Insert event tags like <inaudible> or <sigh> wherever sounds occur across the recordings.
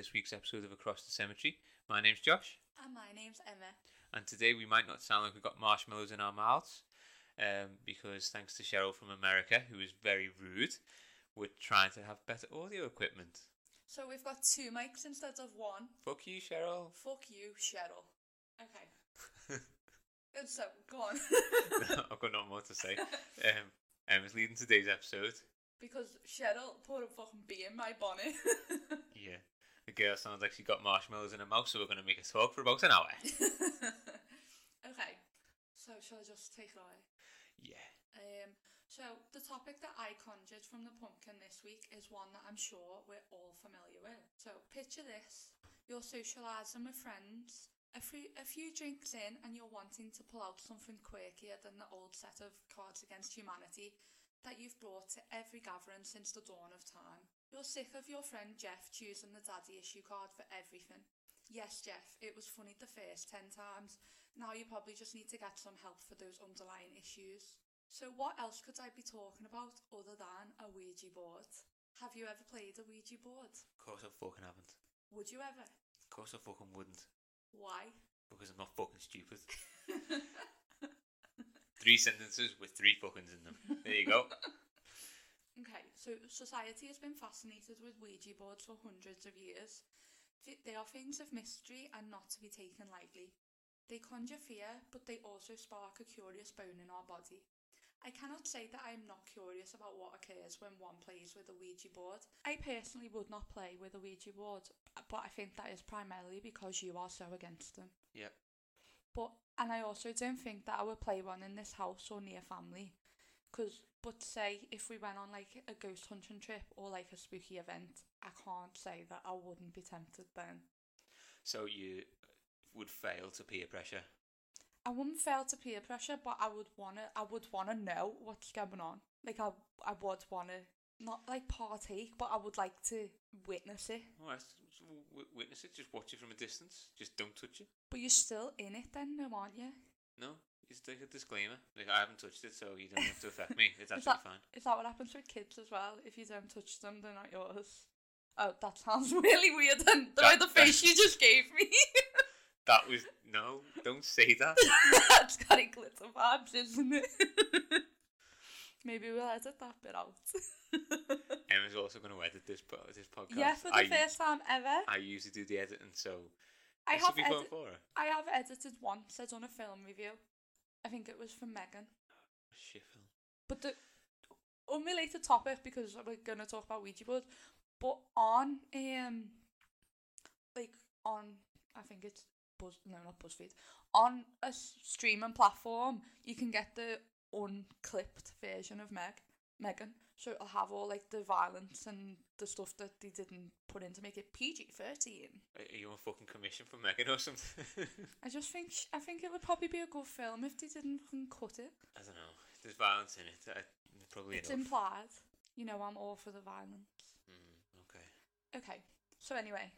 this week's episode of Across the Cemetery. My name's Josh, And my name's Emma. and today we might not sound like we've got marshmallows in our mouths, um, because thanks to Cheryl from America, who is very rude, we're trying to have better audio equipment. So we've got two mics instead of one. Fuck you, Cheryl. Fuck you, Cheryl. Okay. <laughs> Good, so, go on. <laughs> I've got nothing more to say. Um, Emma's leading today's episode. because Cheryl put a fucking bee in my bonnet. <laughs> Yeah. The girl sounds like she's got marshmallows in her mouth, so we're going to make a talk for about an hour. <laughs> okay. So shall I just take it away? Yeah. Um, so the topic that I conjured from the pumpkin this week is one that I'm sure we're all familiar with. So picture this: you're socialising with friends, a few a few drinks in, and you're wanting to pull out something quirkier than the old set of Cards Against Humanity that you've brought to every gathering since the dawn of time. You're sick of your friend Jeff choosing the daddy issue card for everything. Yes, Jeff, it was funny the first 10 times. Now you probably just need to get some help for those underlying issues. So, what else could I be talking about other than a Ouija board? Have you ever played a Ouija board? Of course I fucking haven't. Would you ever? Of course I fucking wouldn't. Why? Because I'm not fucking stupid. <laughs> three sentences with three fuckings in them. There you go. <laughs> So society has been fascinated with Ouija boards for hundreds of years. They are things of mystery and not to be taken lightly. They conjure fear, but they also spark a curious bone in our body. I cannot say that I am not curious about what occurs when one plays with a Ouija board. I personally would not play with a Ouija board, but I think that is primarily because you are so against them. Yep. But and I also don't think that I would play one in this house or near family. Cause but say if we went on like a ghost hunting trip or like a spooky event, I can't say that I wouldn't be tempted then. So you would fail to peer pressure. I wouldn't fail to peer pressure, but I would wanna I would wanna know what's going on. Like I I would wanna not like partake, but I would like to witness it. Oh, All right, so w- witness it. Just watch it from a distance. Just don't touch it. But you're still in it then, no, aren't you? No, just take a disclaimer. Like I haven't touched it, so you don't have to affect me. It's <laughs> Is absolutely that, fine. is that what happens with kids as well? If you don't touch them, they're not yours. Oh, that sounds <laughs> really weird. And the way That- the face you just gave me. <laughs> That was no. Don't say that. That's got a glitter vibes, isn't it? Maybe we'll edit that bit out. Emma's also going to edit this po- this podcast. yeah, for the I, first time ever. I usually do the editing, so I have will be fun edit- for her. I have edited once. I done a film review. I think it was from Megan. Shit film. But the unrelated topic because we're gonna talk about Ouija boards. But on um like on I think it's Buzz no not BuzzFeed. On a streaming platform you can get the unclipped version of Meg Megan. So it'll have all like the violence and the stuff that they didn't put in to make it PG thirteen. Are you on fucking commission from Megan or something? I just think I think it would probably be a good film if they didn't fucking cut it. I don't know. There's violence in it. I, probably It's enough. implied. You know, I'm all for the violence. Mm, okay. Okay, so anyway,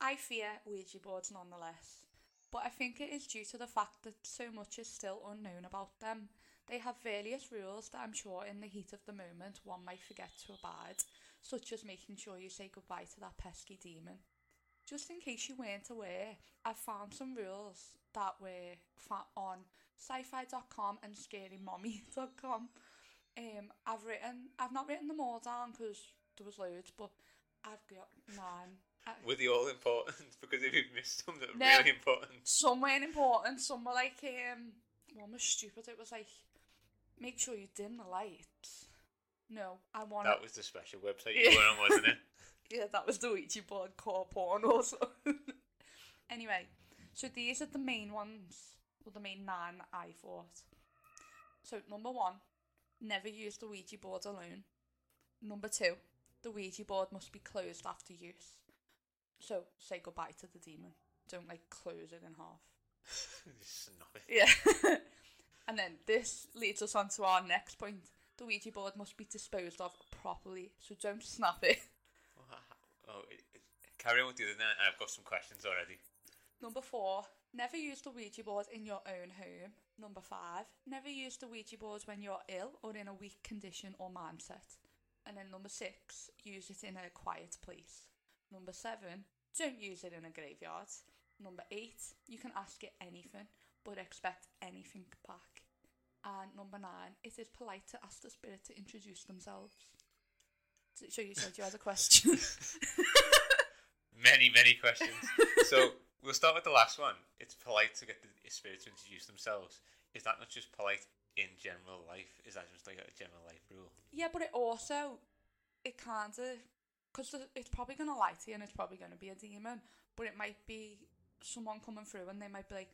I fear Ouija boards nonetheless, but I think it is due to the fact that so much is still unknown about them. They have various rules that I'm sure in the heat of the moment one might forget to abide, such as making sure you say goodbye to that pesky demon. Just in case you weren't aware, I've found some rules that were fa- on syfy.com and scarymommy.com. Um, I've written, I've not written them all down because there was loads, but I've got nine. I- Were they all important? <laughs> because if you've missed some that are No. really important. Some weren't important. Some were like um, one was stupid. It was like, make sure you dim the lights. No, I want. That was the special website you were on, <laughs> wasn't it? Yeah, that was the Ouija board core porn also. <laughs> anyway, so these are the main ones, or the main nine I thought. So number one, never use the Ouija board alone. Number two, the Ouija board must be closed after use. So say goodbye to the demon. Don't like close it in half. <laughs> Snap it. Yeah. And then this leads us on to our next point. The Ouija board must be disposed of properly, so don't snap it. <laughs> Oh, it, it, carry on with the other night. I've got some questions already. Number four, never use the Ouija board in your own home. Number five, never use the Ouija board when you're ill or in a weak condition or mindset. And then number six, use it in a quiet place. Number seven, don't use it in a graveyard. Number eight, you can ask it anything, but expect anything back. And number nine, it is polite to ask the spirit to introduce themselves. So- you said you had a question. <laughs> Many, many questions. so we'll start with the last one. It's polite to get the spirit to introduce themselves. Is that not just polite in general life? Is that just like a general life rule? yeah, but it also, it kind of, uh, because it's probably going to lie to you and it's probably going to be a demon, but it might be someone coming through and they might be like,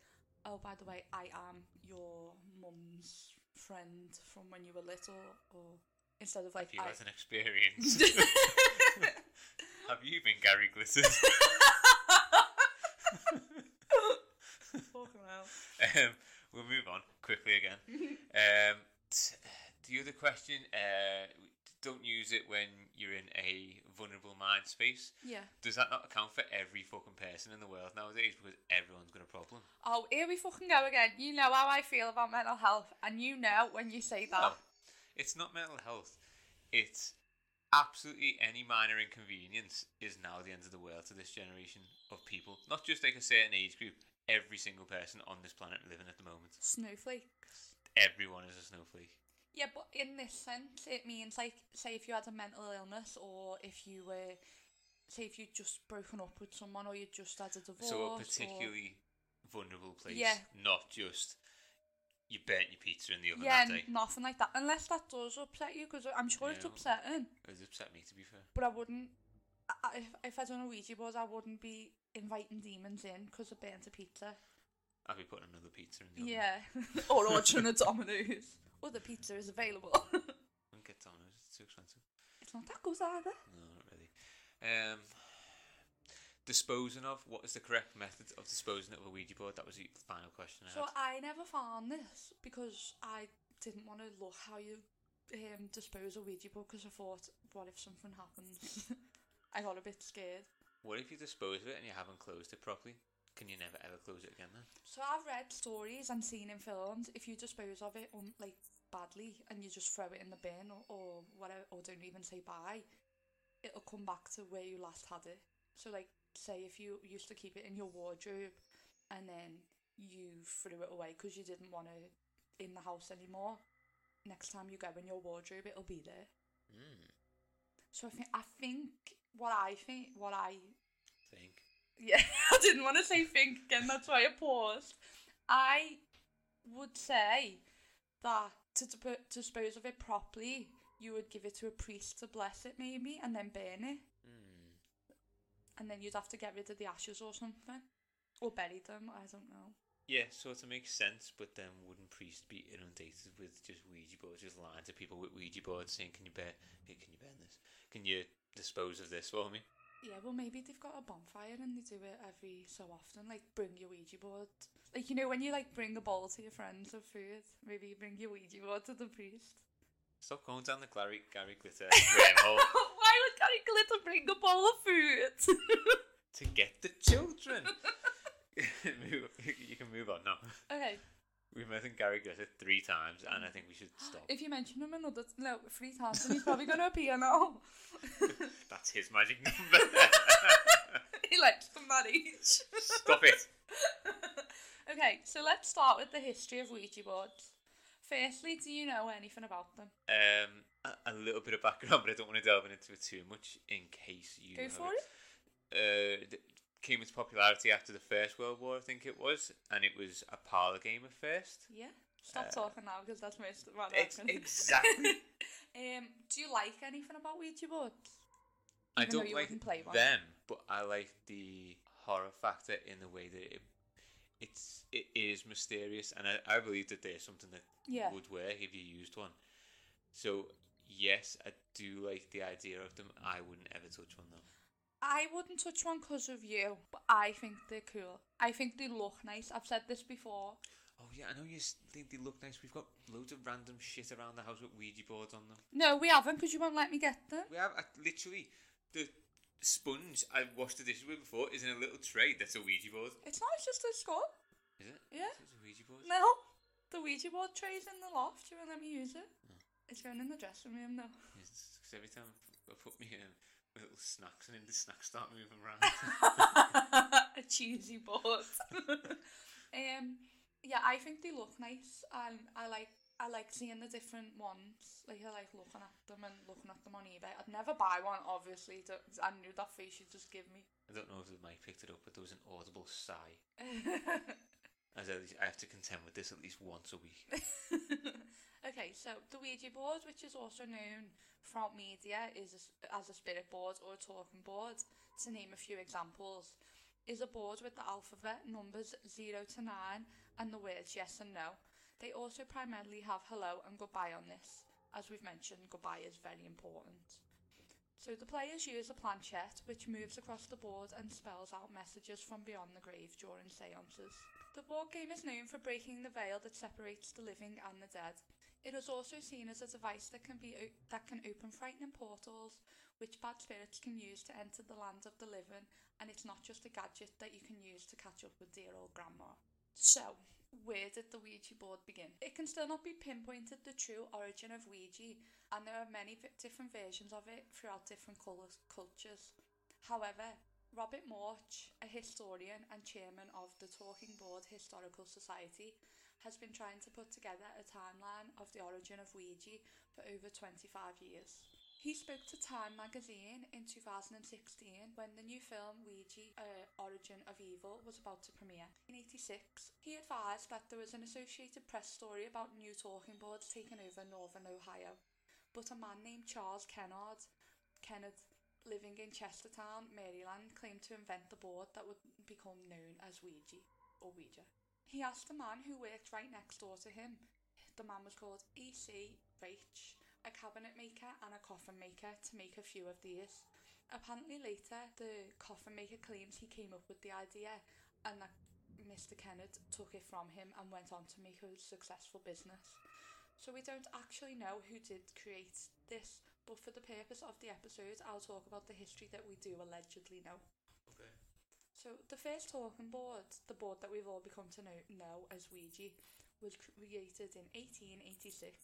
oh, by the way, I am your mum's friend from when you were little, or instead of like, Have you I, had an experience? <laughs> Have you been Gary Glitters? <laughs> Fucking hell. um, we'll move on quickly again. <laughs> Um, t- the other question: uh, Don't use it when you're in a vulnerable mind space. Yeah. Does that not account for every fucking person in the world nowadays? Because everyone's got a problem. Oh, here we fucking go again. You know how I feel about mental health, and you know when you say that. No, it's not mental health. It's absolutely any minor inconvenience is now the end of the world to this generation of people. Not just like a certain age group. Every single person on this planet living at the moment. Snowflakes. Everyone is a snowflake. Yeah, but in this sense, it means like, say, if you had a mental illness, or if you were, say, if you'd just broken up with someone, or you just had a divorce. So a or- particularly vulnerable place. Yeah. Not just you burnt your pizza in the oven Yeah, that day. nothing like that. Unless that does upset you, because I'm sure it's upsetting. It's upset me to be fair. But I wouldn't. I, I- if, if I done a Ouija board, I wouldn't be inviting demons in because I burnt a pizza. I'd be putting another pizza in the oven. Yeah. <laughs> or ordering a <laughs> Domino's. Other pizza is available. Don't get Domino's, it's too expensive. it's not tacos either. No, not really. Um, disposing of, what is the correct method of disposing of a Ouija board? That was the final question I So had. I never found this because I didn't want to look how you um, dispose of a Ouija board because I thought, what if something happens? <laughs> I got a bit scared. What if you dispose of it and you haven't closed it properly? Can you never ever close it again then? So I've read stories and seen in films if you dispose of it um, like badly and you just throw it in the bin or, or whatever or don't even say bye, it'll come back to where you last had it. So like say if you used to keep it in your wardrobe and then you threw it away because you didn't want it in the house anymore, next time you go in your wardrobe it'll be there. Mm, So I think I think what I think what I think. Yeah, <laughs> I didn't want to say think again, that's why I paused. I would say that to dispose of it properly, you would give it to a priest to bless it maybe and then burn it. Mm. And then you'd have to get rid of the ashes or something. Or bury them, I don't know. Yeah, sort of makes sense, but then wouldn't priests be inundated with just Ouija boards, just lying to people with Ouija boards saying, "Can you bear? Hey, can you burn this? Can you dispose of this for me?" Yeah, well, maybe they've got a bonfire and they do it every so often. Like, bring your Ouija board. Like, you know, when you, like, bring a bowl to your friends of food, maybe you bring your Ouija board to the priest. Stop going down the Gary, Gary Glitter <laughs> wormhole <laughs> Why would Gary Glitter bring a bowl of food? <laughs> to get the children. Move- you can move on now. okay, We've mentioned Gary Glitter three times, and I think we should <gasps> stop. if you mention him another no three times, then he's probably going to appear now. <laughs> That's his magic <laughs> number. he likes the manage. Stop it. <laughs> okay, so let's start with the history of Ouija boards. Firstly, do you know anything about them? Um, a, a little bit of background, but I don't want to delve into it too much in case you Go for it. Uh, th- came into popularity after the First World War, I think it was, and it was a parlor game at first. Yeah. Stop Uh, talking now because that's most what Ex- exactly. <laughs> um, do you like anything about Ouija boards? I Even though don't you like play one. them, but I like the horror factor in the way that it it's it is mysterious, and I, I believe that there's something that Yeah. would work if you used one. So yes, I do like the idea of them. I wouldn't ever touch one though. I wouldn't touch one because of you, but I think they're cool. I think they look nice. I've said this before. Oh yeah, I know you s- think they look nice. We've got loads of random shit around the house with Ouija boards on them. No, we haven't because you won't let me get them. We have I, literally the sponge I washed the dishes with before is in a little tray that's a Ouija board. It's not it's just a skull. Is it? Yeah. It's a Ouija board. No, the Ouija board tray's in the loft. You won't let me use it. It's going in the dressing room though. Because every time I put me um, little snacks, and then the snacks start moving around. <laughs> a cheesy board. <laughs> <laughs> um, yeah, I think they look nice, and I like I like seeing the different ones. Like I like looking at them and looking at them on eBay. I'd never buy one, obviously. I knew that face you'd just give me. I don't know if the mic picked it up, but there was an audible sigh. As I have to contend with this at least once a week. okay, so the Ouija board, which is also known throughout media is a as a spirit board or a talking board, to name a few examples, is a board with the alphabet numbers 0 to 9 and the words yes and no. They also primarily have hello and goodbye on this. As we've mentioned, goodbye is very important. So the players use a planchette which moves across the board and spells out messages from beyond the grave during seances. The board game is known for breaking the veil that separates the living and the dead. It is also seen as a device that can be that can open frightening portals which bad spirits can use to enter the land of the living and it's not just a gadget that you can use to catch up with dear old grandma. So, where did the Ouija board begin? It can still not be pinpointed the true origin of Ouija, and there are many different versions of it throughout different cultures. However, Robert Murch, a historian and chairman of the Talking Board Historical Society, has been trying to put together a timeline of the origin of Ouija for over 25 years. He spoke to Time magazine in 2016 when the new film Ouija uh, Origin of Evil was about to premiere. In 86, he advised that there was an Associated Press story about new talking boards taking over northern Ohio. But a man named Charles Kennard, Kennard, living in Chestertown, Maryland, claimed to invent the board that would become known as Ouija or Ouija. He asked the man who worked right next door to him. The man was called E.C. Reiche, a cabinet maker and a coffin maker, to make a few of these. Apparently later, the coffin maker claims he came up with the idea and that Mr. Kennard took it from him and went on to make a successful business. So we don't actually know who did create this, but for the purpose of the episode, I'll talk about the history that we do allegedly know. So the first talking board, the board that we've all become to know, know as Ouija, was created in 1886.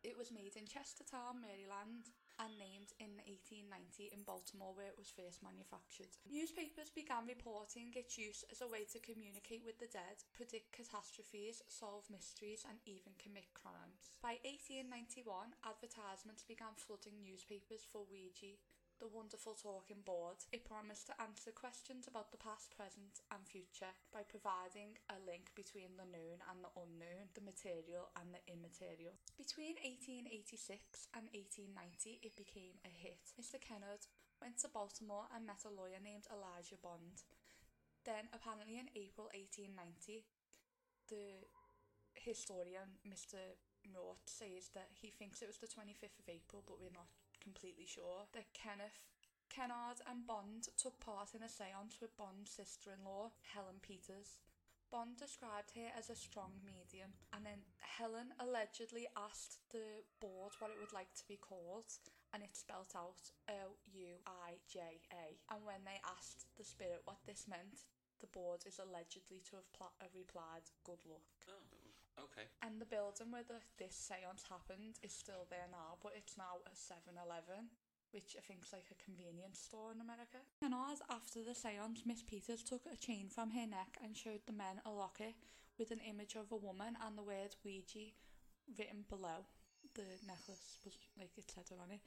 It was made in Chestertown, Maryland, and named in 1890 in Baltimore, where it was first manufactured. Newspapers began reporting its use as a way to communicate with the dead, predict catastrophes, solve mysteries, and even commit crimes. By 1891, advertisements began flooding newspapers for Ouija, the wonderful talking board. It promised to answer questions about the past, present, and future by providing a link between the known and the unknown, the material and the immaterial. Between 1886 and 1890, it became a hit. Mr. Kennard went to Baltimore and met a lawyer named Elijah Bond. Then, apparently, in April 1890, the historian Mr. Murch says that he thinks it was the 25th of April, but we're not completely sure, that Kenneth Kennard and Bond took part in a seance with Bond's sister in law, Helen Peters. Bond described her as a strong medium, and then Helen allegedly asked the board what it would like to be called, and it spelt out O U I J A. And when they asked the spirit what this meant, the board is allegedly to have uh, replied, Good luck. Okay. And the building where the, this seance happened is still there now, but it's now a 7 Eleven, which I think is like a convenience store in America. And as after the seance, Miss Peters took a chain from her neck and showed the men a locket with an image of a woman and the word Ouija written below. The necklace was like it said on it.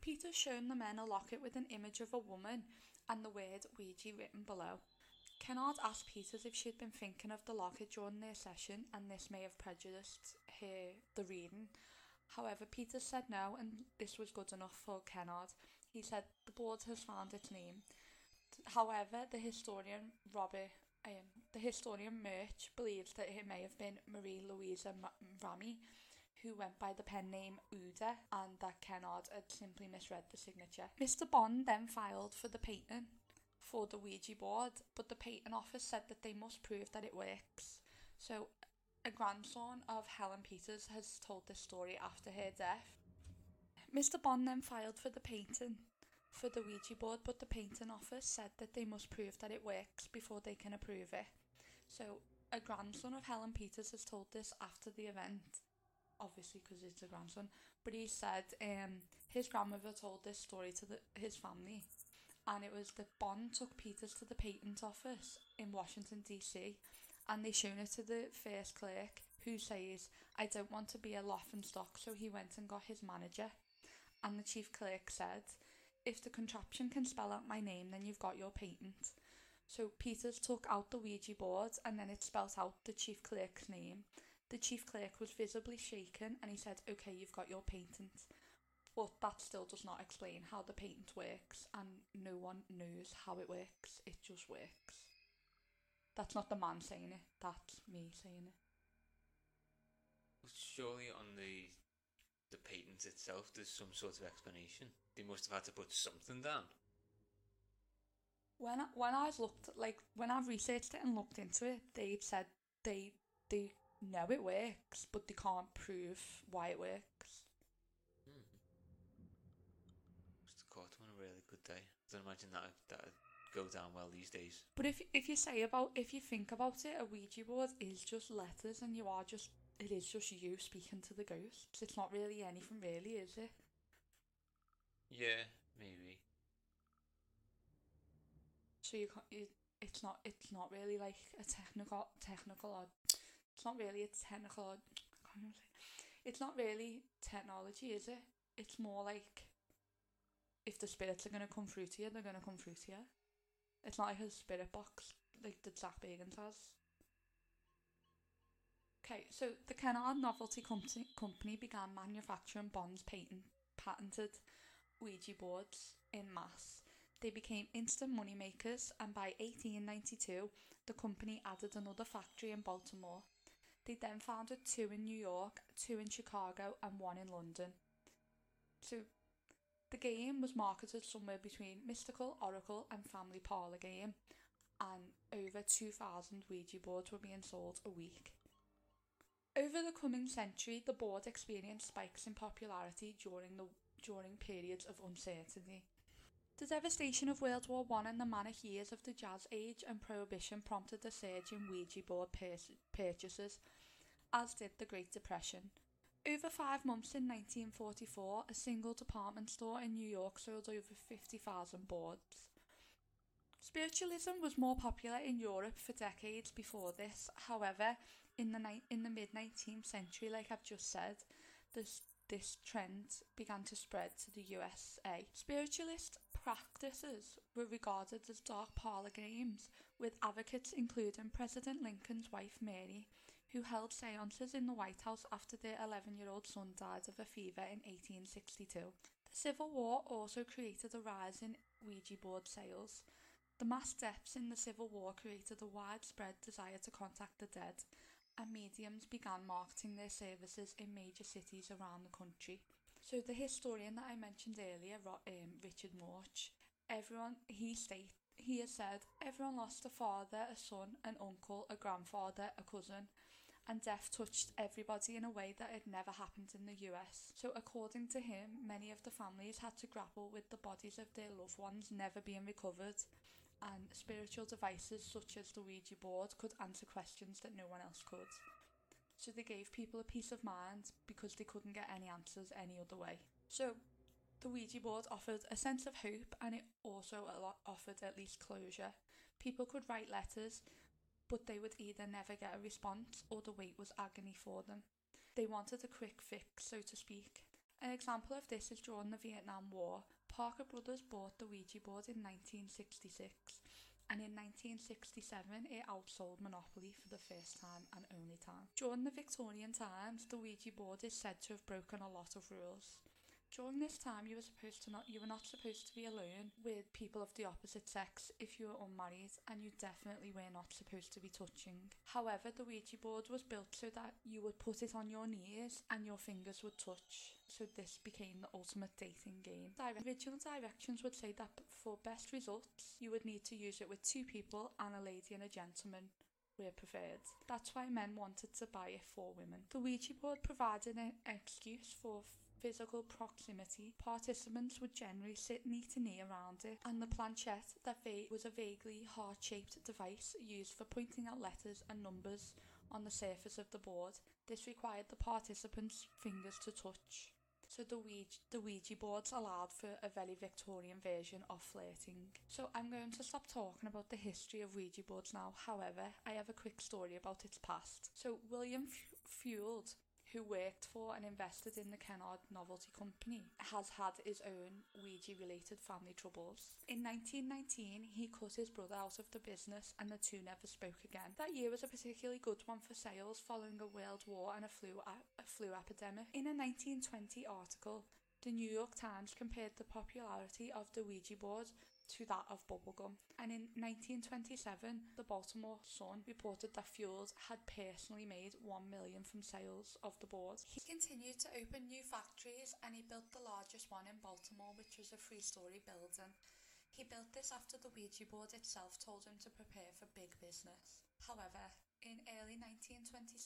Peters shown the men a locket with an image of a woman and the word Ouija written below. Kennard asked Peters if she'd been thinking of the locket during their session and this may have prejudiced her the reading. However, Peters said no and this was good enough for Kennard. He said the board has found its name. However, the historian Robert um, the historian Murch believes that it may have been Marie Louisa Ramy who went by the pen name Ouida and that Kennard had simply misread the signature. Mr. Bond then filed for the patent for the Ouija board, but the patent office said that they must prove that it works. So, a grandson of Helen Peters has told this story after her death. Mr. Bond then filed for the patent for the Ouija board, but the patent office said that they must prove that it works before they can approve it. So, a grandson of Helen Peters has told this after the event. obviously because it's a grandson. But he said um, his grandmother told this story to the, his family, and it was that Bond took Peters to the patent office in Washington D.C. and they shown it to the first clerk, who says, "I don't want to be a laughing stock," so he went and got his manager, and the chief clerk said, "If the contraption can spell out my name, then you've got your patent." So Peters took out the Ouija board and then it spelt out the chief clerk's name. The chief clerk was visibly shaken and he said, Okay, you've got your patent. But that still does not explain how the patent works and no one knows how it works. It just works. That's not the man saying it, that's me saying it. Surely on the the patent itself, there's some sort of explanation. They must have had to put something down. When I, when I've looked like when I've researched it and looked into it, they've said they they know it works, but they can't prove why it works. Must have caught on a really good day. I don't imagine that that go down well these days. But if if you say about if you think about it, a Ouija board is just letters, and you are just it is just you speaking to the ghosts. It's not really anything, really, is it? Yeah, maybe. So you can't. You, it's not. It's not really like a technical technical or it's not really a technical. I can't even say. It's not really technology, is it? It's more like if the spirits are gonna come through to you, they're gonna come through to you. It's not like a spirit box like the Zach Bagans has. Okay, so the Kennard Novelty Company, company began manufacturing Bond's patent, patented Ouija boards in mass. They became instant money makers, and by 1892, the company added another factory in Baltimore. They then founded two in New York, two in Chicago, and one in London. So, the game was marketed somewhere between Mystical, Oracle, and Family Parlor Game, and over 2,000 Ouija boards were being sold a week. Over the coming century, the board experienced spikes in popularity during the during periods of uncertainty. The devastation of World War One and the manic years of the Jazz Age and Prohibition prompted a surge in Ouija board pur- purchases, as did the Great Depression. Over five months in 1944, a single department store in New York sold over 50,000 boards. Spiritualism was more popular in Europe for decades before this. However, in the ni- in the mid 19th century, like I've just said, this this trend began to spread to the USA. Spiritualist practices were regarded as dark parlor games, with advocates including President Lincoln's wife Mary, who held seances in the White House after their 11 year old son died of a fever in 1862. The Civil War also created a rise in Ouija board sales. The mass deaths in the Civil War created a widespread desire to contact the dead, and mediums began marketing their services in major cities around the country. So the historian that I mentioned earlier, um, Richard Murch, everyone he state he has said everyone lost a father, a son, an uncle, a grandfather, a cousin, and death touched everybody in a way that had never happened in the US. So according to him, many of the families had to grapple with the bodies of their loved ones never being recovered and spiritual devices such as the Ouija board could answer questions that no one else could. So they gave people a peace of mind because they couldn't get any answers any other way. So the Ouija board offered a sense of hope and it also offered at least closure. People could write letters, but they would either never get a response or the wait was agony for them. They wanted a quick fix, so to speak. An example of this is during the Vietnam War. Parker Brothers bought the Ouija board in 1966, and in 1967 it outsold Monopoly for the first time and only time. During the Victorian times, the Ouija board is said to have broken a lot of rules. During this time, you were supposed to not you were not supposed to be alone with people of the opposite sex if you were unmarried, and you definitely were not supposed to be touching. However, the Ouija board was built so that you would put it on your knees and your fingers would touch. So this became the ultimate dating game. The original directions would say that for best results, you would need to use it with two people and a lady and a gentleman were preferred. That's why men wanted to buy it for women. The Ouija board provided an excuse for physical proximity, participants would generally sit knee to knee around it, and the planchette that they was a vaguely heart shaped device used for pointing out letters and numbers on the surface of the board This required the participants' fingers to touch. So the Ouija, the Ouija boards allowed for a very Victorian version of flirting. So I'm going to stop talking about the history of Ouija boards now. However, I have a quick story about its past. So William F- Fuld, who worked for and invested in the Kennard Novelty Company, has had his own Ouija-related family troubles. In 1919, he cut his brother out of the business and the two never spoke again. That year was a particularly good one for sales following a world war and a flu, a flu epidemic. In a 1920 article, the New York Times compared the popularity of the Ouija board to that of bubblegum. And in 1927, the Baltimore Sun reported that Fuld had personally made 1 million from sales of the board. He continued to open new factories and he built the largest one in Baltimore, which was a three story building. He built this after the Ouija board itself told him to prepare for big business. However, in early 1927,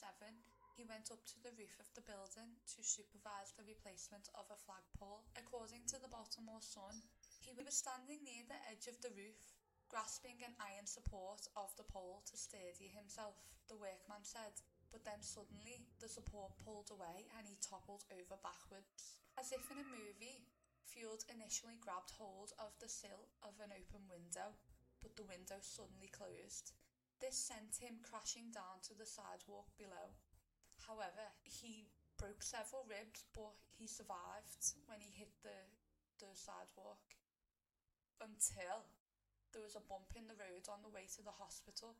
he went up to the roof of the building to supervise the replacement of a flagpole. According to the Baltimore Sun, he was standing near the edge of the roof, grasping an iron support of the pole to steady himself, the workman said, but then suddenly the support pulled away and he toppled over backwards. As if in a movie, Fuld initially grabbed hold of the sill of an open window, but the window suddenly closed. This sent him crashing down to the sidewalk below. However, he broke several ribs, but he survived when he hit the, the sidewalk until there was a bump in the road on the way to the hospital,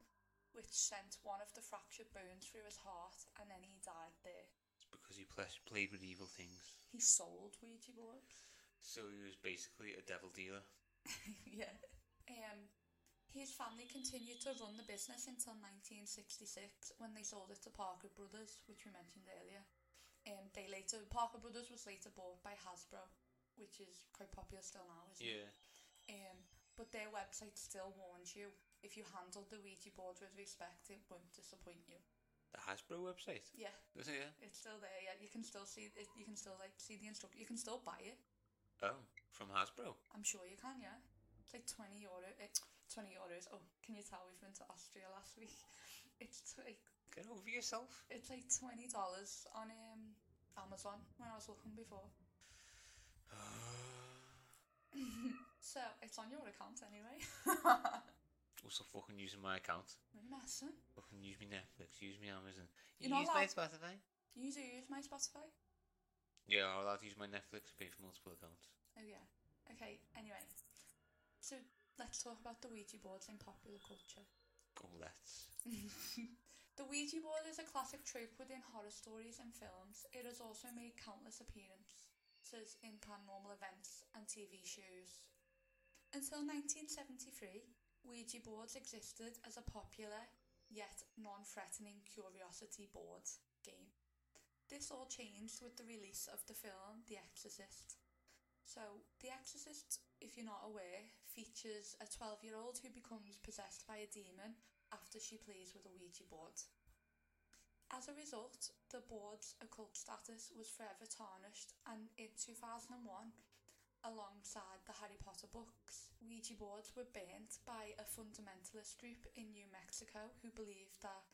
which sent one of the fractured bones through his heart, and then he died there. It's because he pl- played with evil things. He sold Ouija boards. So he was basically a devil dealer. <laughs> yeah. Um, his family continued to run the business until 1966 when they sold it to Parker Brothers, which we mentioned earlier. Um, they later Parker Brothers was later bought by Hasbro, which is quite popular still now, isn't it? Um, but their website still warns you if you handle the Ouija board with respect, it won't disappoint you. The Hasbro website. Yeah, Is it? Yeah. it's still there. Yeah, you can still see it. You can still like see the instruction. You can still buy it. Oh, from Hasbro. I'm sure you can. Yeah, it's like twenty euro. It, twenty euros. Oh, can you tell we've been to Austria last week? <laughs> It's like Get over yourself. it's like twenty dollars on um Amazon when I was looking before. <sighs> <laughs> So it's on your account anyway. <laughs> Also, fucking using my account. We're messing. Fucking use me Netflix. Use me Amazon. You're You not use my allowed- Spotify. You do use my Spotify. Yeah, I'm allowed to use my Netflix. To pay for multiple accounts. Oh yeah. Okay. Anyway, so let's talk about the Ouija boards in popular culture. Go let's. <laughs> the Ouija board is a classic trope within horror stories and films. It has also made countless appearances in paranormal events and TV shows. Until 1973, Ouija boards existed as a popular yet non threatening curiosity board game. This all changed with the release of the film The Exorcist. So, The Exorcist, if you're not aware, features a 12 year old who becomes possessed by a demon after she plays with a Ouija board. As a result, the board's occult status was forever tarnished, and in 2001, alongside the Harry Potter books, Ouija boards were burnt by a fundamentalist group in New Mexico who believed that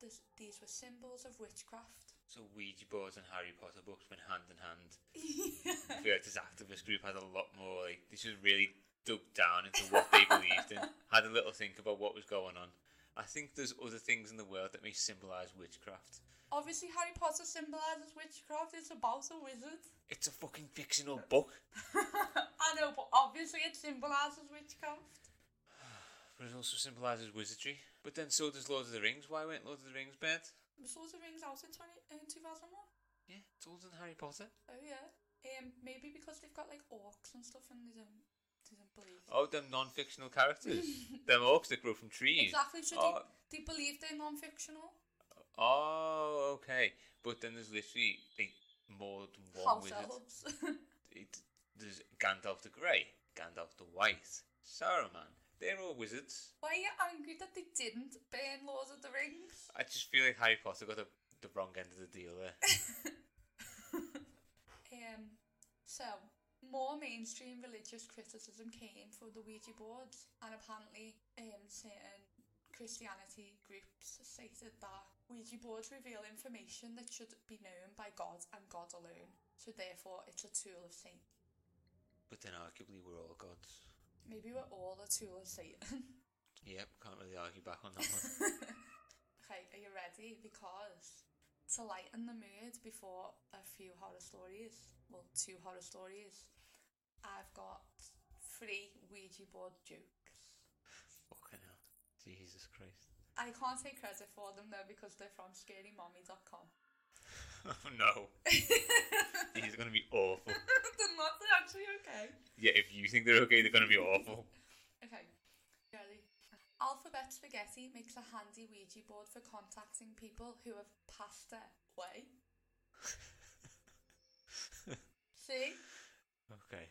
this, these were symbols of witchcraft. So Ouija boards and Harry Potter books went hand in hand. I feel like this activist group had a lot more like this was really dug down into what they believed in. <laughs> Had a little think about what was going on. I think there's other things in the world that may symbolise witchcraft. Obviously, Harry Potter symbolises witchcraft. It's about a wizard. It's a fucking fictional book. <laughs> I know, but obviously it symbolises witchcraft. But it also symbolises wizardry. But then so does Lord of the Rings. Why weren't Lord of the Rings bad? Was Lord of the Rings out in, 20, in 2001? Yeah, it's older than Harry Potter. Oh, yeah. Um, maybe because they've got like orcs and stuff and they don't, they don't believe. Oh, them non-fictional characters. <laughs> them orcs that grow from trees. Exactly, so Oh, they, they believe they're non fictional. Oh, okay. But then there's literally like more than one House wizard. <laughs> It, there's Gandalf the Grey, Gandalf the White, Saruman. They're all wizards. Why are you angry that they didn't burn Lord of the Rings? I just feel like Harry Potter got the, the wrong end of the deal there. <laughs> Um, so, more mainstream religious criticism came for the Ouija boards, and apparently, um, certain Christianity groups stated that Ouija boards reveal information that should be known by God and God alone, so therefore it's a tool of Satan. But then arguably we're all gods. Maybe we're all a tool of Satan. <laughs> Yep, can't really argue back on that one. <laughs> okay, are you ready? Because to lighten the mood before a few horror stories, well, two horror stories, I've got three Ouija board jokes. Jesus Christ. I can't take credit for them though because they're from scarymommy.com. <laughs> Oh no. <laughs> These are going to be awful. <laughs> they're not they're actually okay. Yeah, if you think they're okay, they're going to be awful. Okay, ready? Alphabet Spaghetti makes a handy Ouija board for contacting people who have passed away. See? Okay.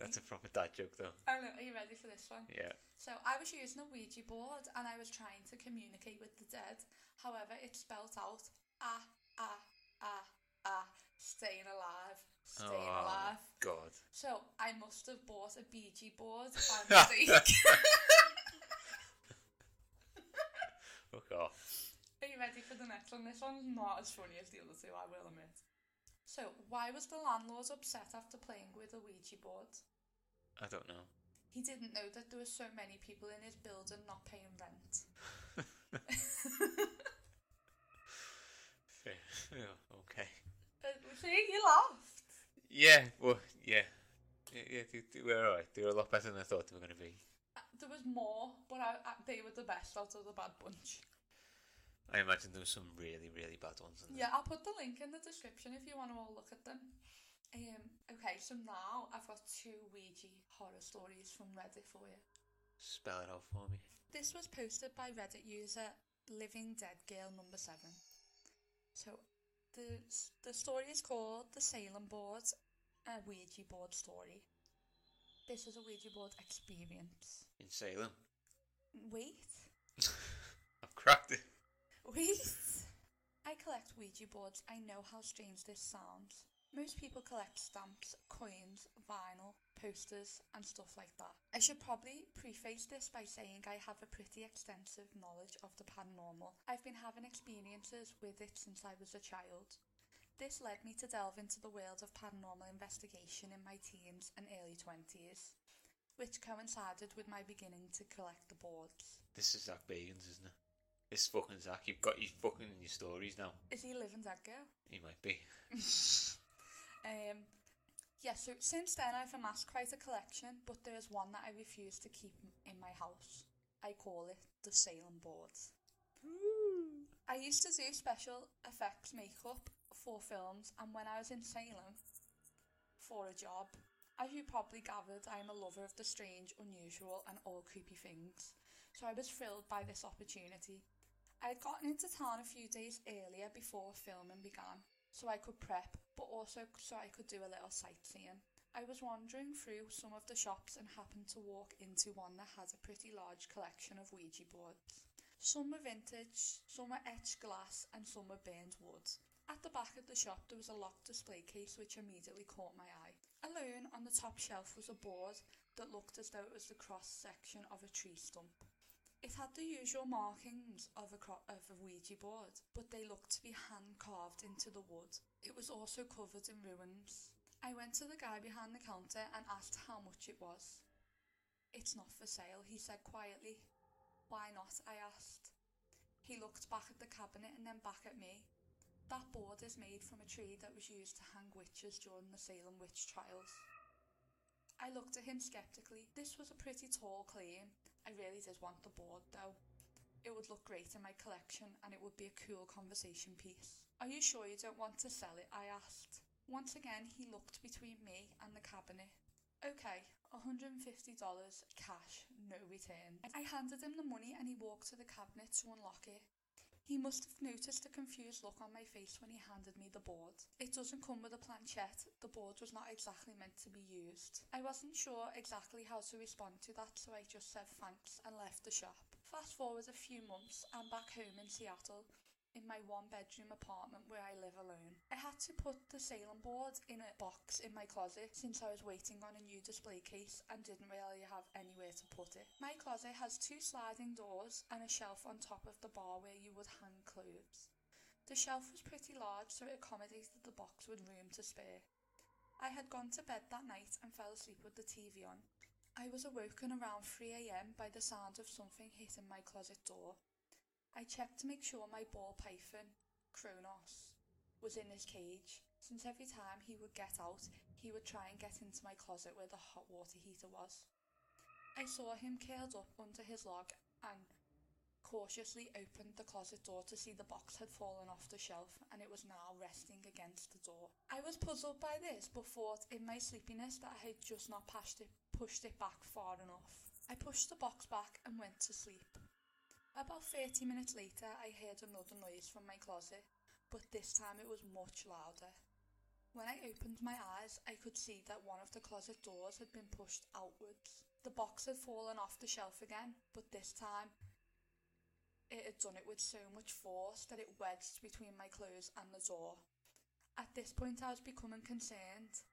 That's a proper dad joke though. Oh no, are you ready for this one? Yeah. So I was using a Ouija board and I was trying to communicate with the dead. However, it spelt out ah ah ah ah staying alive, staying oh, alive. God. So I must have bought a Ouija board <laughs> by mistake. <laughs> Fuck off. Are you ready for the next one? This one's not as funny as the other two, I will admit. So, why was the landlord upset after playing with a Ouija board? I don't know. he didn't know that there were so many people in his building not paying rent. Fair. Yeah, okay. But see, you laughed. Yeah, well, yeah. Yeah, yeah they, they were alright. They were a lot better than I thought they were going to be. Uh, there was more, but I, I, they were the best out of the bad bunch. I imagine there were some really, really bad ones. in there. yeah, I'll put the link in the description if you want to all look at them. Um, okay, so now I've got two Ouija horror stories from Reddit for you. Spell it out for me. This was posted by Reddit user Living Dead Girl number seven. So the the story is called the Salem board, a Ouija board story. This is a Ouija board experience. In Salem. Wait, <laughs> I've cracked it. wait. I collect Ouija boards. I know how strange this sounds. Most people collect stamps, coins, vinyl, posters, and stuff like that. I should probably preface this by saying I have a pretty extensive knowledge of the paranormal. I've been having experiences with it since I was a child. This led me to delve into the world of paranormal investigation in my teens and early 20s, which coincided with my beginning to collect the boards. This is Zach Bagans, isn't it? This fucking Zach. You've got you fucking in your stories now. Is he living that girl? He might be. <laughs> Um, yeah, so since then I've amassed quite a collection, but there is one that I refuse to keep in my house. I call it the Salem boards. I used to do special effects makeup for films, and when I was in Salem for a job, as you probably gathered, I am a lover of the strange, unusual, and all creepy things. So I was thrilled by this opportunity. I had gotten into town a few days earlier before filming began, so I could prep, but also so I could do a little sightseeing. I was wandering through some of the shops and happened to walk into one that has a pretty large collection of Ouija boards. Some were vintage, some were etched glass, and some were burned wood. At the back of the shop, there was a locked display case which immediately caught my eye. Alone on the top shelf was a board that looked as though it was the cross section of a tree stump. It had the usual markings of a, cro- of a Ouija board, but they looked to be hand carved into the wood. It was also covered in ruins. I went to the guy behind the counter and asked how much it was. It's not for sale, he said quietly. Why not? I asked. He looked back at the cabinet and then back at me. That board is made from a tree that was used to hang witches during the Salem witch trials. I looked at him skeptically. This was a pretty tall claim. I really did want the board though. It would look great in my collection and it would be a cool conversation piece. Are you sure you don't want to sell it? I asked. Once again, he looked between me and the cabinet. Okay, $150 cash, no return. I handed him the money and he walked to the cabinet to unlock it. He must have noticed a confused look on my face when he handed me the board. It doesn't come with a planchette. The board was not exactly meant to be used. I wasn't sure exactly how to respond to that, so I just said thanks and left the shop. Fast forward a few months, I'm back home in Seattle in my one bedroom apartment where I live alone. I had to put the Salem board in a box in my closet since I was waiting on a new display case and didn't really have anywhere to put it. My closet has two sliding doors and a shelf on top of the bar where you would hang clothes. The shelf was pretty large so it accommodated the box with room to spare. I had gone to bed that night and fell asleep with the TV on. I was awoken around 3am by the sound of something hitting my closet door. I checked to make sure my ball python, Kronos, was in his cage, since every time he would get out, he would try and get into my closet where the hot water heater was. I saw him curled up under his log and cautiously opened the closet door to see the box had fallen off the shelf and it was now resting against the door. I was puzzled by this but thought in my sleepiness that I had just not pushed it, pushed it back far enough. I pushed the box back and went to sleep. About 30 minutes later, I heard another noise from my closet, but this time it was much louder. When I opened my eyes, I could see that one of the closet doors had been pushed outwards. The box had fallen off the shelf again, but this time it had done it with so much force that it wedged between my clothes and the door. At this point, I was becoming concerned.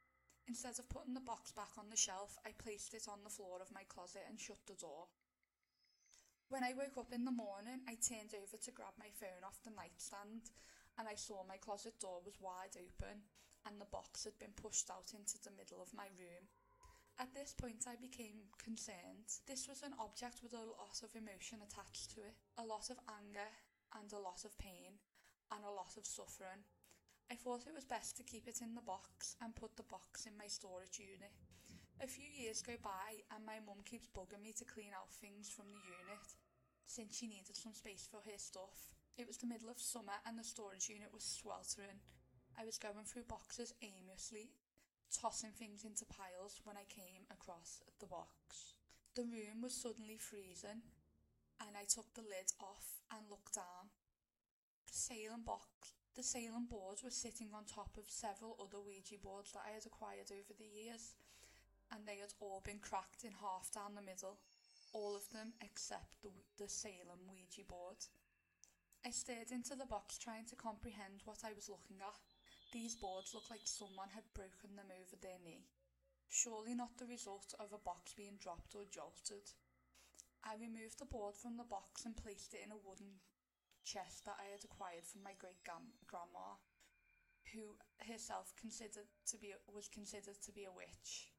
Instead of putting the box back on the shelf, I placed it on the floor of my closet and shut the door. When I woke up in the morning, I turned over to grab my phone off the nightstand and I saw my closet door was wide open and the box had been pushed out into the middle of my room. At this point, I became concerned. This was an object with a lot of emotion attached to it, a lot of anger and a lot of pain and a lot of suffering. I thought it was best to keep it in the box and put the box in my storage unit. A few years go by and my mum keeps bugging me to clean out things from the unit since she needed some space for her stuff. It was the middle of summer and the storage unit was sweltering. I was going through boxes aimlessly, tossing things into piles when I came across the box. The room was suddenly freezing and I took the lid off and looked down. The Salem box the Salem board was sitting on top of several other Ouija boards that I had acquired over the years and they had all been cracked in half down the middle, all of them except the, the Salem Ouija board. I stared into the box trying to comprehend what I was looking at. These boards looked like someone had broken them over their knee. Surely not the result of a box being dropped or jolted. I removed the board from the box and placed it in a wooden chest that I had acquired from my great grandma, who herself considered to be was considered to be a witch.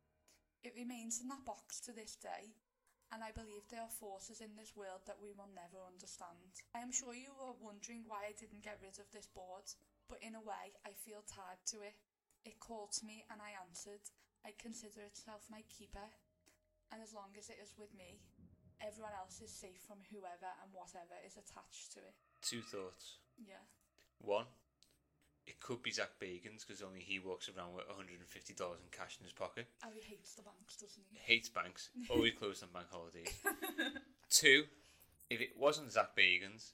It remains in that box to this day, and I believe there are forces in this world that we will never understand. I am sure you are wondering why I didn't get rid of this board, but in a way I feel tied to it. It called to me and I answered. I consider itself my keeper, and as long as it is with me, everyone else is safe from whoever and whatever is attached to it. Two thoughts. Yeah. One, it could be Zach Bagans because only he walks around with $150 in cash in his pocket. Oh, he hates the banks, doesn't he? Hates banks. <laughs> Always closed on bank holidays. Two, if it wasn't Zach Bagans,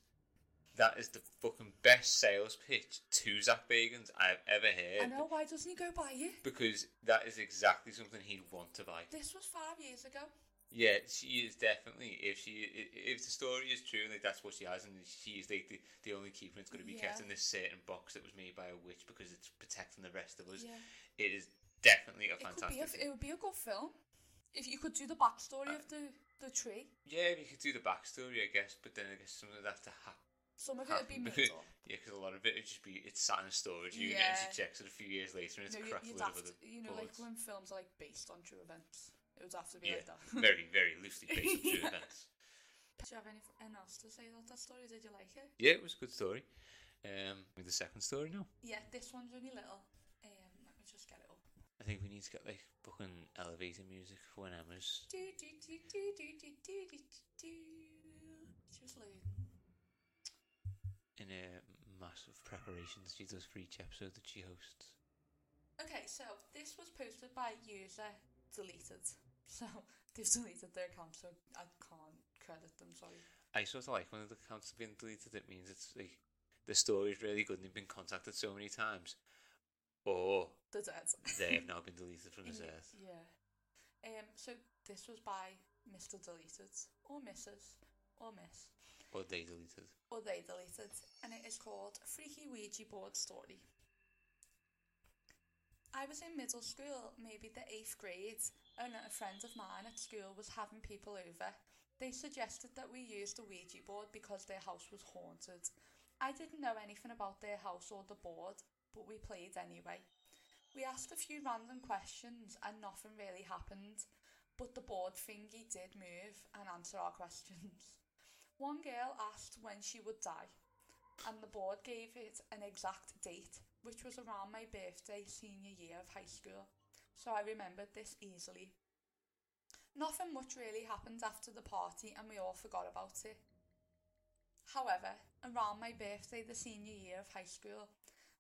that is the fucking best sales pitch to Zach Bagans I've ever heard. I know, why doesn't he go buy it? Because that is exactly something he'd want to buy. This was five years ago. Yeah, she is definitely. If she, if the story is true, like that's what she has, and she is like the, the only keeper. It's going to be Yeah. kept in this certain box that was made by a witch because it's protecting the rest of us. Yeah. It is definitely a It could be. A, fantastic. it would be a good film if you could do the backstory uh, of the the tree. yeah, if you could do the backstory, I guess, but then I guess some of that have to happen. Some of it would be made up. yeah, because a lot of it would just be it's sat in a storage unit and she Yeah. checks it a few years later and it's No, a you, crack you'd load have of other you know, like when films are like based on true events, it would have to be yeah, like that. very very loosely <laughs> based on true Yeah. events. Do you have anything else to say about that story? Did you like it? Yeah, it was a good story. Um, with the second story now. Yeah, this one's only little. Um, let me just get it up. I think we need to get like fucking elevator music for when Emma's. Do do do do do do do do do. Just loading. in a massive preparations she does for each episode that she hosts. Okay, so this was posted by user deleted. So <laughs> they've deleted their account, so I can't credit them. Sorry. I sort of like when the accounts have been deleted. It means it's like the story's really good and they've been contacted so many times, or The dead. they have now been deleted from <laughs> this earth. Yeah. Um. So this was by Mr. Deleted or Mrs. or Miss. Or they deleted. or they deleted, and it is called Freaky Ouija Board Story. I was in middle school, maybe the eighth grade, and a friend of mine at school was having people over. They suggested that we use the Ouija board because their house was haunted. I didn't know anything about their house or the board, but we played anyway. We asked a few random questions and nothing really happened, but the board thingy did move and answer our questions. One girl asked when she would die, and the board gave it an exact date, which was around my birthday senior year of high school, so I remembered this easily. Nothing much really happened after the party, and we all forgot about it. However, around my birthday, the senior year of high school,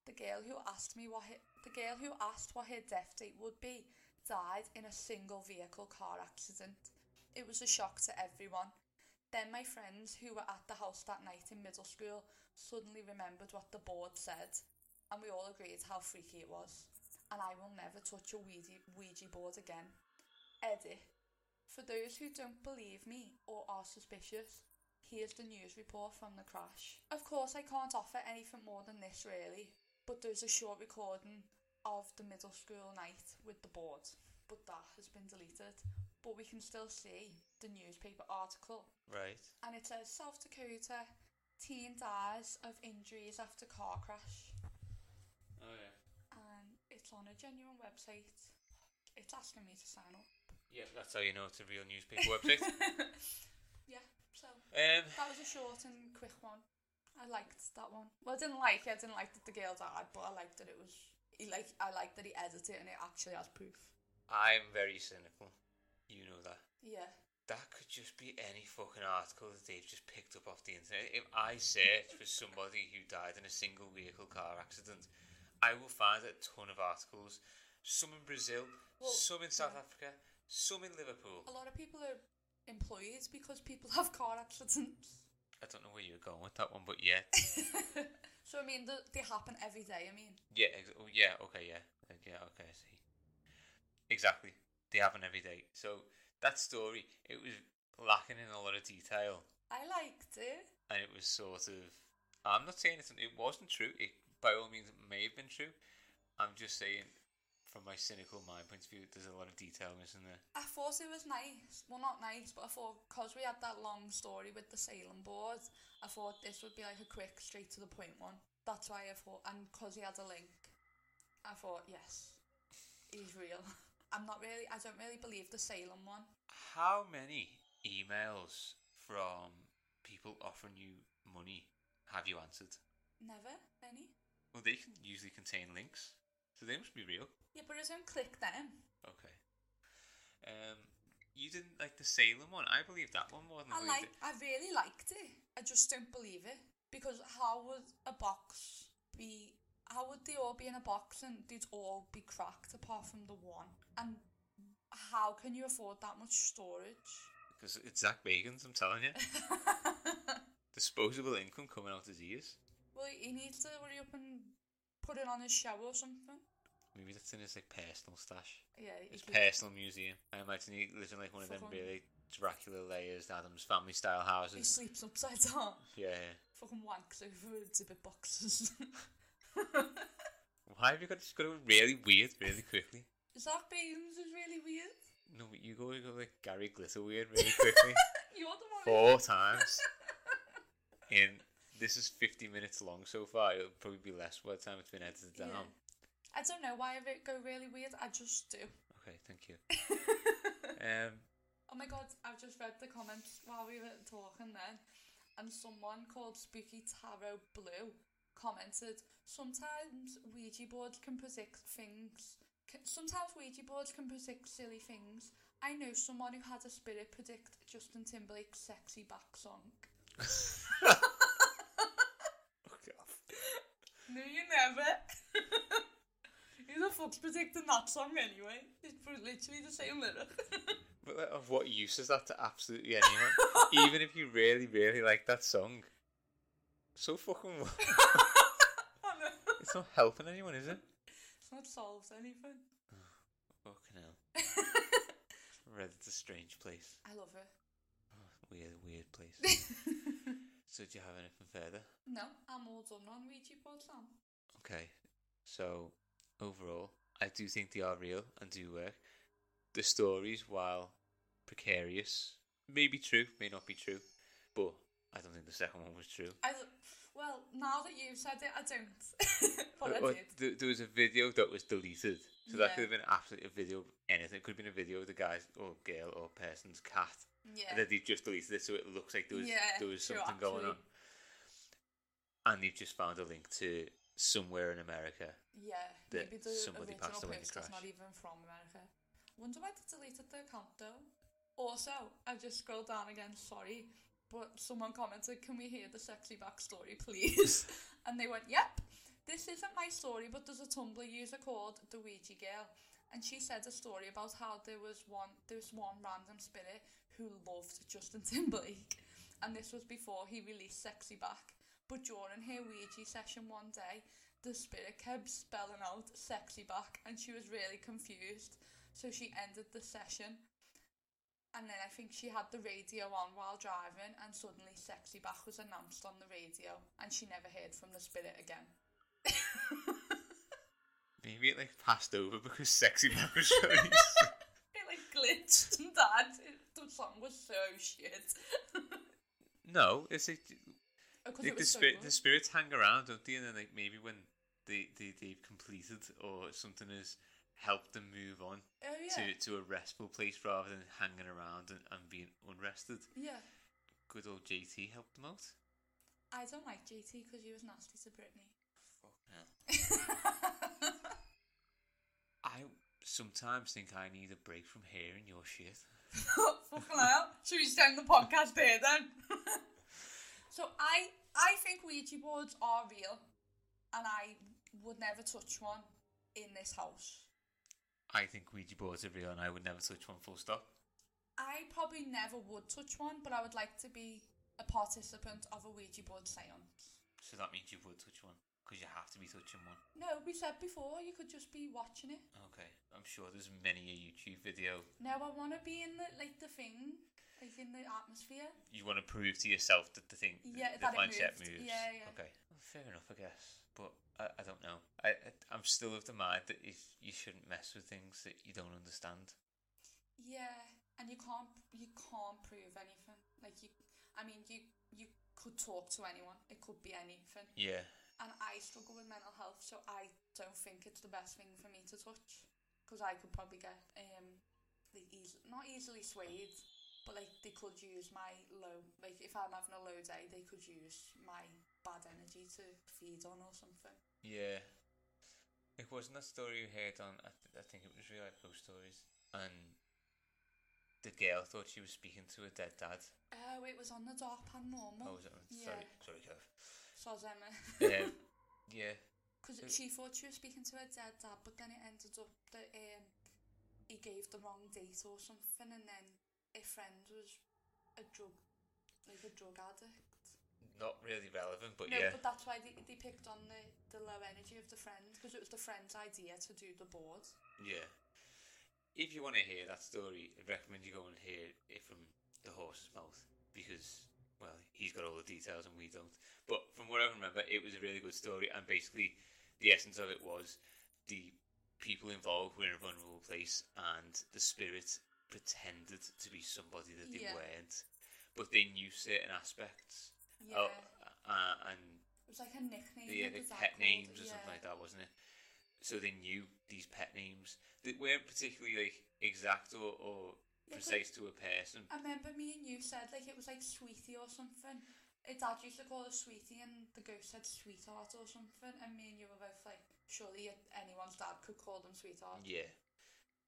the girl who asked me what her, the girl who asked what her death date would be died in a single vehicle car accident. It was a shock to everyone. Then my friends who were at the house that night in middle school suddenly remembered what the board said, and we all agreed how freaky it was. And I will never touch a Ouija, Ouija board again. Edit. For those who don't believe me or are suspicious, here's the news report from the crash. Of course, I can't offer anything more than this, really, but there's a short recording of the middle school night with the board, but that has been deleted. But we can still see the newspaper article, Right. and it says South Dakota teen dies of injuries after car crash, Oh yeah. and it's on a genuine website. It's asking me to sign up. Yeah, that's how you know it's a real newspaper website. <laughs> yeah, so um, that was a short and quick one. I liked that one. Well, I didn't like it. I didn't like that the girl died, but I liked that it was. He like I liked that he edited it and it actually has proof. I'm very cynical. You know that. Yeah. That could just be any fucking article that they've just picked up off the internet. If I search for somebody who died in a single vehicle car accident, I will find a ton of articles. Some in Brazil, Well, some in South yeah. Africa, some in Liverpool. A lot of people are employees because people have car accidents. I don't know where you're going with that one, but yeah, <laughs> so I mean, the, they happen every day. I mean, yeah, ex- oh, yeah, okay, yeah, Uh, yeah, okay, I see. Exactly, they happen every day. So that story, it was lacking in a lot of detail. I liked it. and it was sort of. I'm not saying it's, it wasn't true. It by all means it may have been true. I'm just saying, from my cynical mind point of view, there's a lot of detail missing there. I thought it was nice. Well, not nice, but I thought because we had that long story with the Salem board, I thought this would be like a quick, straight to the point one. That's why I thought, and because he had a link, I thought yes, he's real. <laughs> I'm not really. I don't really believe the Salem one. How many emails from people offering you money have you answered? Never any. Well, they can usually contain links, so they must be real. Yeah, but I don't click them. Okay. Um, you didn't like the Salem one. I believe that one more than I like. I really liked it. I just don't believe it because how would a box be? How would they all be in a box and they'd all be cracked apart from the one? And how can you afford that much storage? because it's Zach Bagans, I'm telling you, <laughs> disposable income coming out of his ears. Well, he needs to hurry up and put it on his show or something. Maybe that's in his like personal stash. Yeah, His personal museum. I imagine he lives in like one of them really Dracula layers, Addams Family style houses. he sleeps upside down. Yeah, yeah. Fucking wanks over exhibit boxes. <laughs> Why have you got to go really weird really quickly? <laughs> Zach Bagans is really weird. No, but you go, you go like Gary Glitter weird really quickly. <laughs> You're the one. Four times. In this is 50 minutes long so far. It'll probably be less by the time it's been edited down. Yeah. I don't know why it go really weird. I just do. Okay, thank you. <laughs> Um, Oh my god, I've just read the comments while we were talking then, and someone called Spooky Tarot Blue commented, Sometimes Ouija boards can predict things. Sometimes Ouija boards can predict silly things. I know someone who had a spirit predict Justin Timberlake's sexy back song. <laughs> <laughs> fuck off. No, you never. <laughs> Who the fuck's predicting that song anyway? It's literally the same lyric. <laughs> But uh, of what use is that to absolutely anyone? <laughs> Even if you really, really like that song. So fucking what? It's not helping anyone, is it? It's not solved anything. Oh, fucking hell. Reddit's a strange place. I love it. Oh, weird, weird place. So do you have anything further? No, I'm all done on Ouija boards now. Okay. So overall, I do think they are real and do work. The stories, while precarious, may be true, may not be true, but I don't think the second one was true. I, d- Well, now that you've said it, I don't. <laughs> but well, I did. Th there was a video that was deleted. So yeah. that could have been absolutely a video of anything. It could have been a video of the guy's or girl or person's cat. Yeah. And then they just deleted it so it looks like there was, yeah, there was something true, going on. And they've just found a link to somewhere in America. Yeah. That maybe the somebody original passed away post is not even from America. Wonder why they deleted the account though. Also, I just scrolled down again, sorry. But someone commented, "Can we hear the sexy backstory, please?" <laughs> and they went, "Yep." This isn't my story, but there's a Tumblr user called the Ouija Girl, and she said a story about how there was one there was one random spirit who loved Justin <laughs> Timberlake, and this was before he released Sexy Back. But during her Ouija session one day, the spirit kept spelling out sexy back and she was really confused. So she ended the session. And then I think she had the radio on while driving and suddenly sexy back was announced on the radio and she never heard from the spirit again. Maybe it like passed over because Sexy Back was released. <laughs> It like glitched and. It- The song was so shit. no, it's like, Because like it the so good. the spirits hang around, don't they? And then like maybe when they, they they've completed or something has helped them move on Oh yeah. to to a restful place rather than hanging around and, and being unrested. Yeah. Good old JT helped them out. I don't like JT because he was nasty to Britney. Fuck hell. <laughs> I sometimes think I need a break from hearing your shit. <laughs> Fucking hell. Should we send the podcast there then? <laughs> so I I think Ouija boards are real and I would never touch one in this house. I think Ouija boards are real and I would never touch one full stop. I probably never would touch one, but I would like to be a participant of a Ouija board seance. So that means you would touch one because you have to be touching one. No, we said before you could just be watching it. Okay, I'm sure there's many a YouTube video. No, I want to be in the like the thing, like in the atmosphere. You want to prove to yourself that the thing, Yeah, the that it planchette moved. moves. Yeah, yeah. Okay, well, fair enough, I guess. But I, I don't know. I, I I'm still of the mind that if you shouldn't mess with things that you don't understand. Yeah, and you can't you can't prove anything. Like you, I mean, you you could talk to anyone. It could be anything. Yeah, And I struggle with mental health, so I don't think it's the best thing for me to touch because I could probably get um like easy, not easily swayed, but like they could use my low. Like if I'm having a low day, they could use my bad energy to feed on or something. yeah. It wasn't that story you heard on. I, th- I think it was Real Life Ghost Stories, and the girl thought she was speaking to a dead dad. Oh, it was on the dark paranormal. Oh, was it? Yeah. Sorry, sorry, Kev. Soz Emma. Um, yeah, <laughs> Because she thought she was speaking to her dead dad, but then it ended up that um, he gave the wrong date or something, and then her friend was a drug, like a drug addict. Not really relevant, but no, yeah. but that's why they, they picked on the, the low energy of the friend, because it was the friend's idea to do the board. Yeah. If you want to hear that story, I'd recommend you go and hear it from the horse's mouth because, well, he's got all the details and we don't. But from what I remember, it was a really good story, and basically, the essence of it was the people involved were in a vulnerable place, and the spirit pretended to be somebody that they Yeah. weren't, but they knew certain aspects. Yeah, Oh, uh, and it was like a nickname. yeah, the pet called? names or yeah. something like that, wasn't it? So they knew these pet names that weren't particularly like exact or, or Yeah, precise to a person. I remember me and you said like it was like sweetie or something. Her dad used to call her sweetie, and the ghost said sweetheart or something. And me and you were both like, surely anyone's dad could call them sweetheart. Yeah,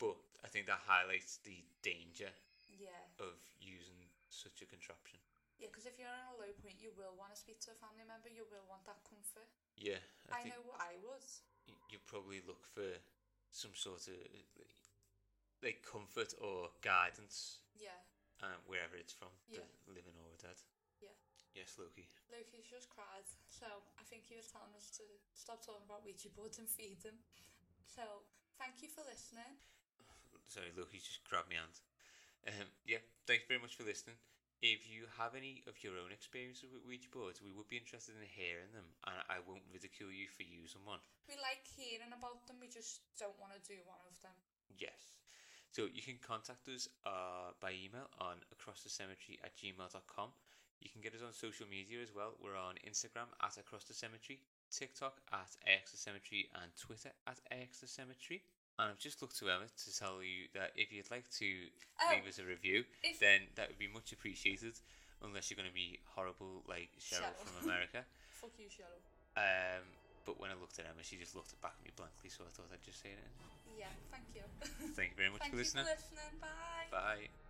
but I think that highlights the danger Yeah, of using such a contraption. Yeah. Because if you're in a low point, you will want to speak to a family member. You will want that comfort. Yeah, I, I, know I would. y- you probably look for some sort of like, comfort or guidance Yeah, um, wherever it's from, Yeah. living or dead. Yeah. Yes, Loki. Loki's just cried. So I think he was telling us to stop talking about Ouija boards and feed them. So thank you for listening. <sighs> Sorry, Loki just grabbed my hand. Um, yeah, thanks very much for listening. If you have any of your own experiences with Ouija boards, we would be interested in hearing them, and I won't ridicule you for using one. We like hearing about them, we just don't want to do one of them. Yes. So you can contact us uh, by email on acrossthecemetery at gmail.com. You can get us on social media as well. We're on Instagram at Across the Cemetery, TikTok at AX the Cemetery, and Twitter at AX the Cemetery. And I've just looked to Emma to tell you that if you'd like to Oh, leave us a review, if- then that would be much appreciated. Unless you're going to be horrible like Cheryl Cheryl. from America. <laughs> Fuck you, Cheryl. Um, but when I looked at Emma, she just looked back at me blankly, so I thought I'd just say it. Yeah, thank you. Thank you very much <laughs> thank for you listening. for listening. Bye. Bye.